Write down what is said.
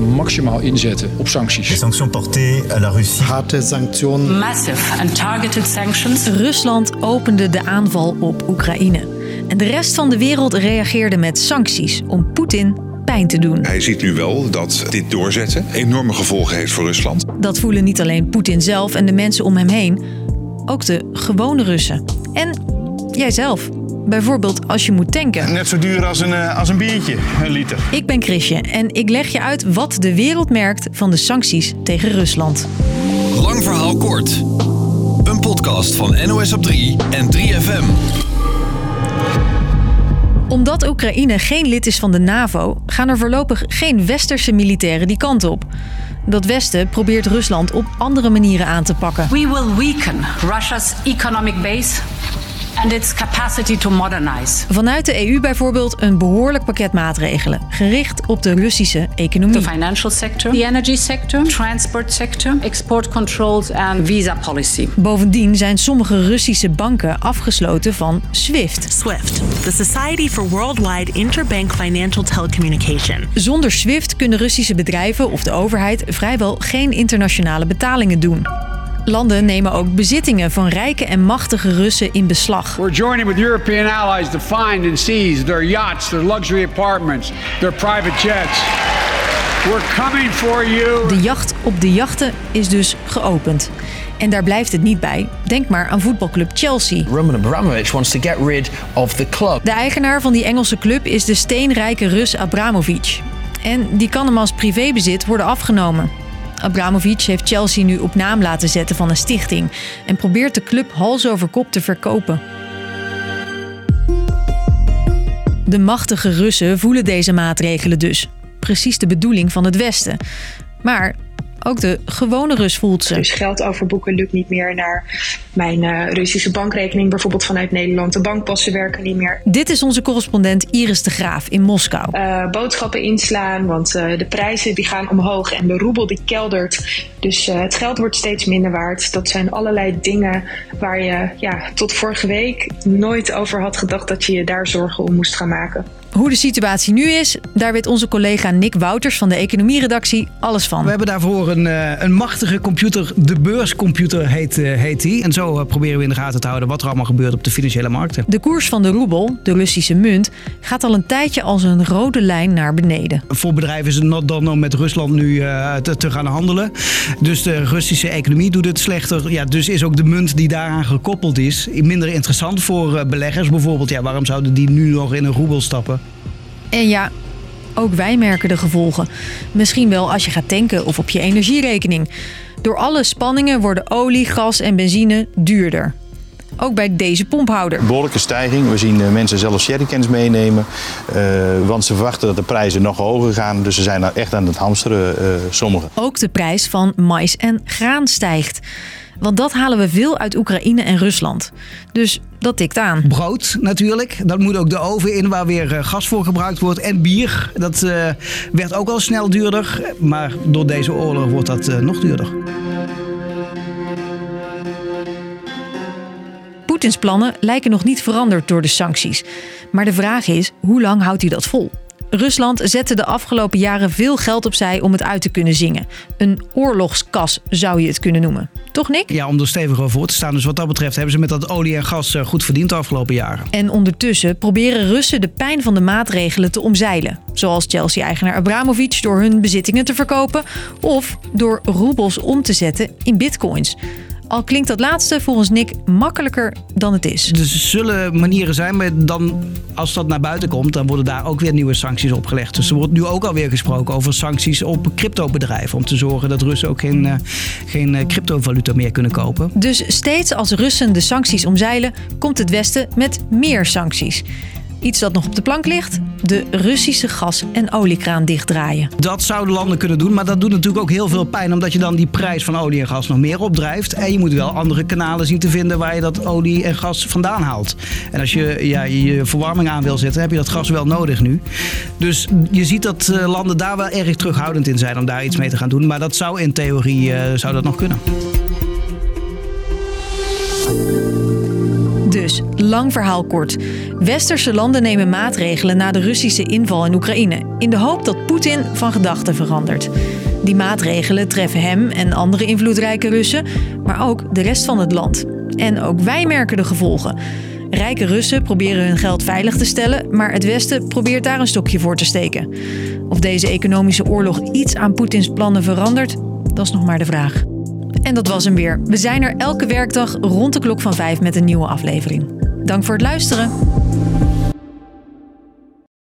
maximaal inzetten op sancties. Sanctions portées à la Russie. Harte sanctionen. Massive and targeted sanctions. Rusland opende de aanval op Oekraïne. En de rest van de wereld reageerde met sancties om Poetin pijn te doen. Hij ziet nu wel dat dit doorzetten enorme gevolgen heeft voor Rusland. Dat voelen niet alleen Poetin zelf en de mensen om hem heen, ook de gewone Russen. En jijzelf. Bijvoorbeeld als je moet tanken. Net zo duur als een, eh, als een biertje, een liter. Ik ben Chrisje en ik leg je uit wat de wereld merkt van de sancties tegen Rusland. Lang verhaal kort. Een podcast van NOS op 3 en 3FM. Omdat Oekraïne geen lid is van de NAVO, gaan er voorlopig geen westerse militairen die kant op. Dat Westen probeert Rusland op andere manieren aan te pakken. We will weaken Russia's economic base and its capacity to modernize. Vanuit de EU bijvoorbeeld een behoorlijk pakket maatregelen, gericht op de Russische economie. The financial sector, the energy sector, transport sector, export controls and visa policy. Bovendien zijn sommige Russische banken afgesloten van SWIFT. SWIFT, the Society for Worldwide Interbank Financial Telecommunication. Zonder SWIFT kunnen Russische bedrijven of de overheid vrijwel geen internationale betalingen doen. Landen nemen ook bezittingen van rijke en machtige Russen in beslag. We're joining with European allies to find and seize their yachts, their luxury apartments, their private jets. We're coming for you. De jacht op de jachten is dus geopend. En daar blijft het niet bij. Denk maar aan voetbalclub Chelsea. Roman Abramovich wants to get rid of the club. De eigenaar van die Engelse club is de steenrijke Rus Abramovich. En die kan hem als privébezit worden afgenomen. Abramovich heeft Chelsea nu op naam laten zetten van een stichting en probeert de club hals over kop te verkopen. De machtige Russen voelen deze maatregelen dus. Precies de bedoeling van het Westen. Maar ook de gewone Rus voelt ze. Dus geld overboeken lukt niet meer naar mijn uh, Russische bankrekening, bijvoorbeeld vanuit Nederland. De bankpassen werken niet meer. Dit is onze correspondent Iris de Graaf in Moskou. Uh, boodschappen inslaan, want uh, de prijzen die gaan omhoog en de roebel die keldert. Dus het geld wordt steeds minder waard. Dat zijn allerlei dingen waar je ja, tot vorige week nooit over had gedacht dat je je daar zorgen om moest gaan maken. Hoe de situatie nu is, daar weet onze collega Nick Wouters van de economieredactie alles van. We hebben daarvoor een, een machtige computer, de beurscomputer heet, heet die. En zo proberen we in de gaten te houden wat er allemaal gebeurt op de financiële markten. De koers van de roebel, de Russische munt, gaat al een tijdje als een rode lijn naar beneden. Voor bedrijven is het dan om met Rusland nu te, te, gaan handelen. Dus de Russische economie doet het slechter. Ja, dus is ook de munt die daaraan gekoppeld is minder interessant voor beleggers. Bijvoorbeeld, ja, waarom zouden die nu nog in een roebel stappen? En ja, ook wij merken de gevolgen. Misschien wel als je gaat tanken of op je energierekening. Door alle spanningen worden olie, gas en benzine duurder. Ook bij deze pomphouder. Behoorlijke stijging. We zien mensen zelfs jerrycans meenemen. Uh, want ze verwachten dat de prijzen nog hoger gaan. Dus ze zijn daar echt aan het hamsteren, uh, sommigen. Ook de prijs van mais en graan stijgt. Want dat halen we veel uit Oekraïne en Rusland. Dus dat tikt aan. Brood natuurlijk. Dat moet ook de oven in waar weer gas voor gebruikt wordt. En bier. Dat uh, werd ook al snel duurder. Maar door deze oorlog wordt dat uh, nog duurder. Poetins plannen lijken nog niet veranderd door de sancties. Maar de vraag is, hoe lang houdt hij dat vol? Rusland zette de afgelopen jaren veel geld opzij om het uit te kunnen zingen. Een oorlogskas zou je het kunnen noemen. Toch, Nick? Ja, om er steviger voor te staan. Dus wat dat betreft hebben ze met dat olie en gas goed verdiend de afgelopen jaren. En ondertussen proberen Russen de pijn van de maatregelen te omzeilen. Zoals Chelsea-eigenaar Abramovich door hun bezittingen te verkopen... of door roebels om te zetten in bitcoins. Al klinkt dat laatste volgens Nick makkelijker dan het is. Er zullen manieren zijn, maar dan, als dat naar buiten komt, dan worden daar ook weer nieuwe sancties opgelegd. Dus er wordt nu ook alweer gesproken over sancties op cryptobedrijven. Om te zorgen dat Russen ook geen, uh, geen uh, cryptovaluta meer kunnen kopen. Dus steeds als Russen de sancties omzeilen, komt het Westen met meer sancties. Iets dat nog op de plank ligt: de Russische gas- en oliekraan dichtdraaien. Dat zouden landen kunnen doen, maar dat doet natuurlijk ook heel veel pijn, omdat je dan die prijs van olie en gas nog meer opdrijft. En je moet wel andere kanalen zien te vinden waar je dat olie en gas vandaan haalt. En als je ja, je verwarming aan wil zetten, heb je dat gas wel nodig nu. Dus je ziet dat uh, landen daar wel erg terughoudend in zijn om daar iets mee te gaan doen. Maar dat zou in theorie uh, zou dat nog kunnen. Dus, lang verhaal kort. Westerse landen nemen maatregelen na de Russische inval in Oekraïne, in de hoop dat Poetin van gedachten verandert. Die maatregelen treffen hem en andere invloedrijke Russen, maar ook de rest van het land. En ook wij merken de gevolgen. Rijke Russen proberen hun geld veilig te stellen, maar het Westen probeert daar een stokje voor te steken. Of deze economische oorlog iets aan Poetins plannen verandert, dat is nog maar de vraag. En dat was hem weer. We zijn er elke werkdag rond de klok van 5 met een nieuwe aflevering. Dank voor het luisteren.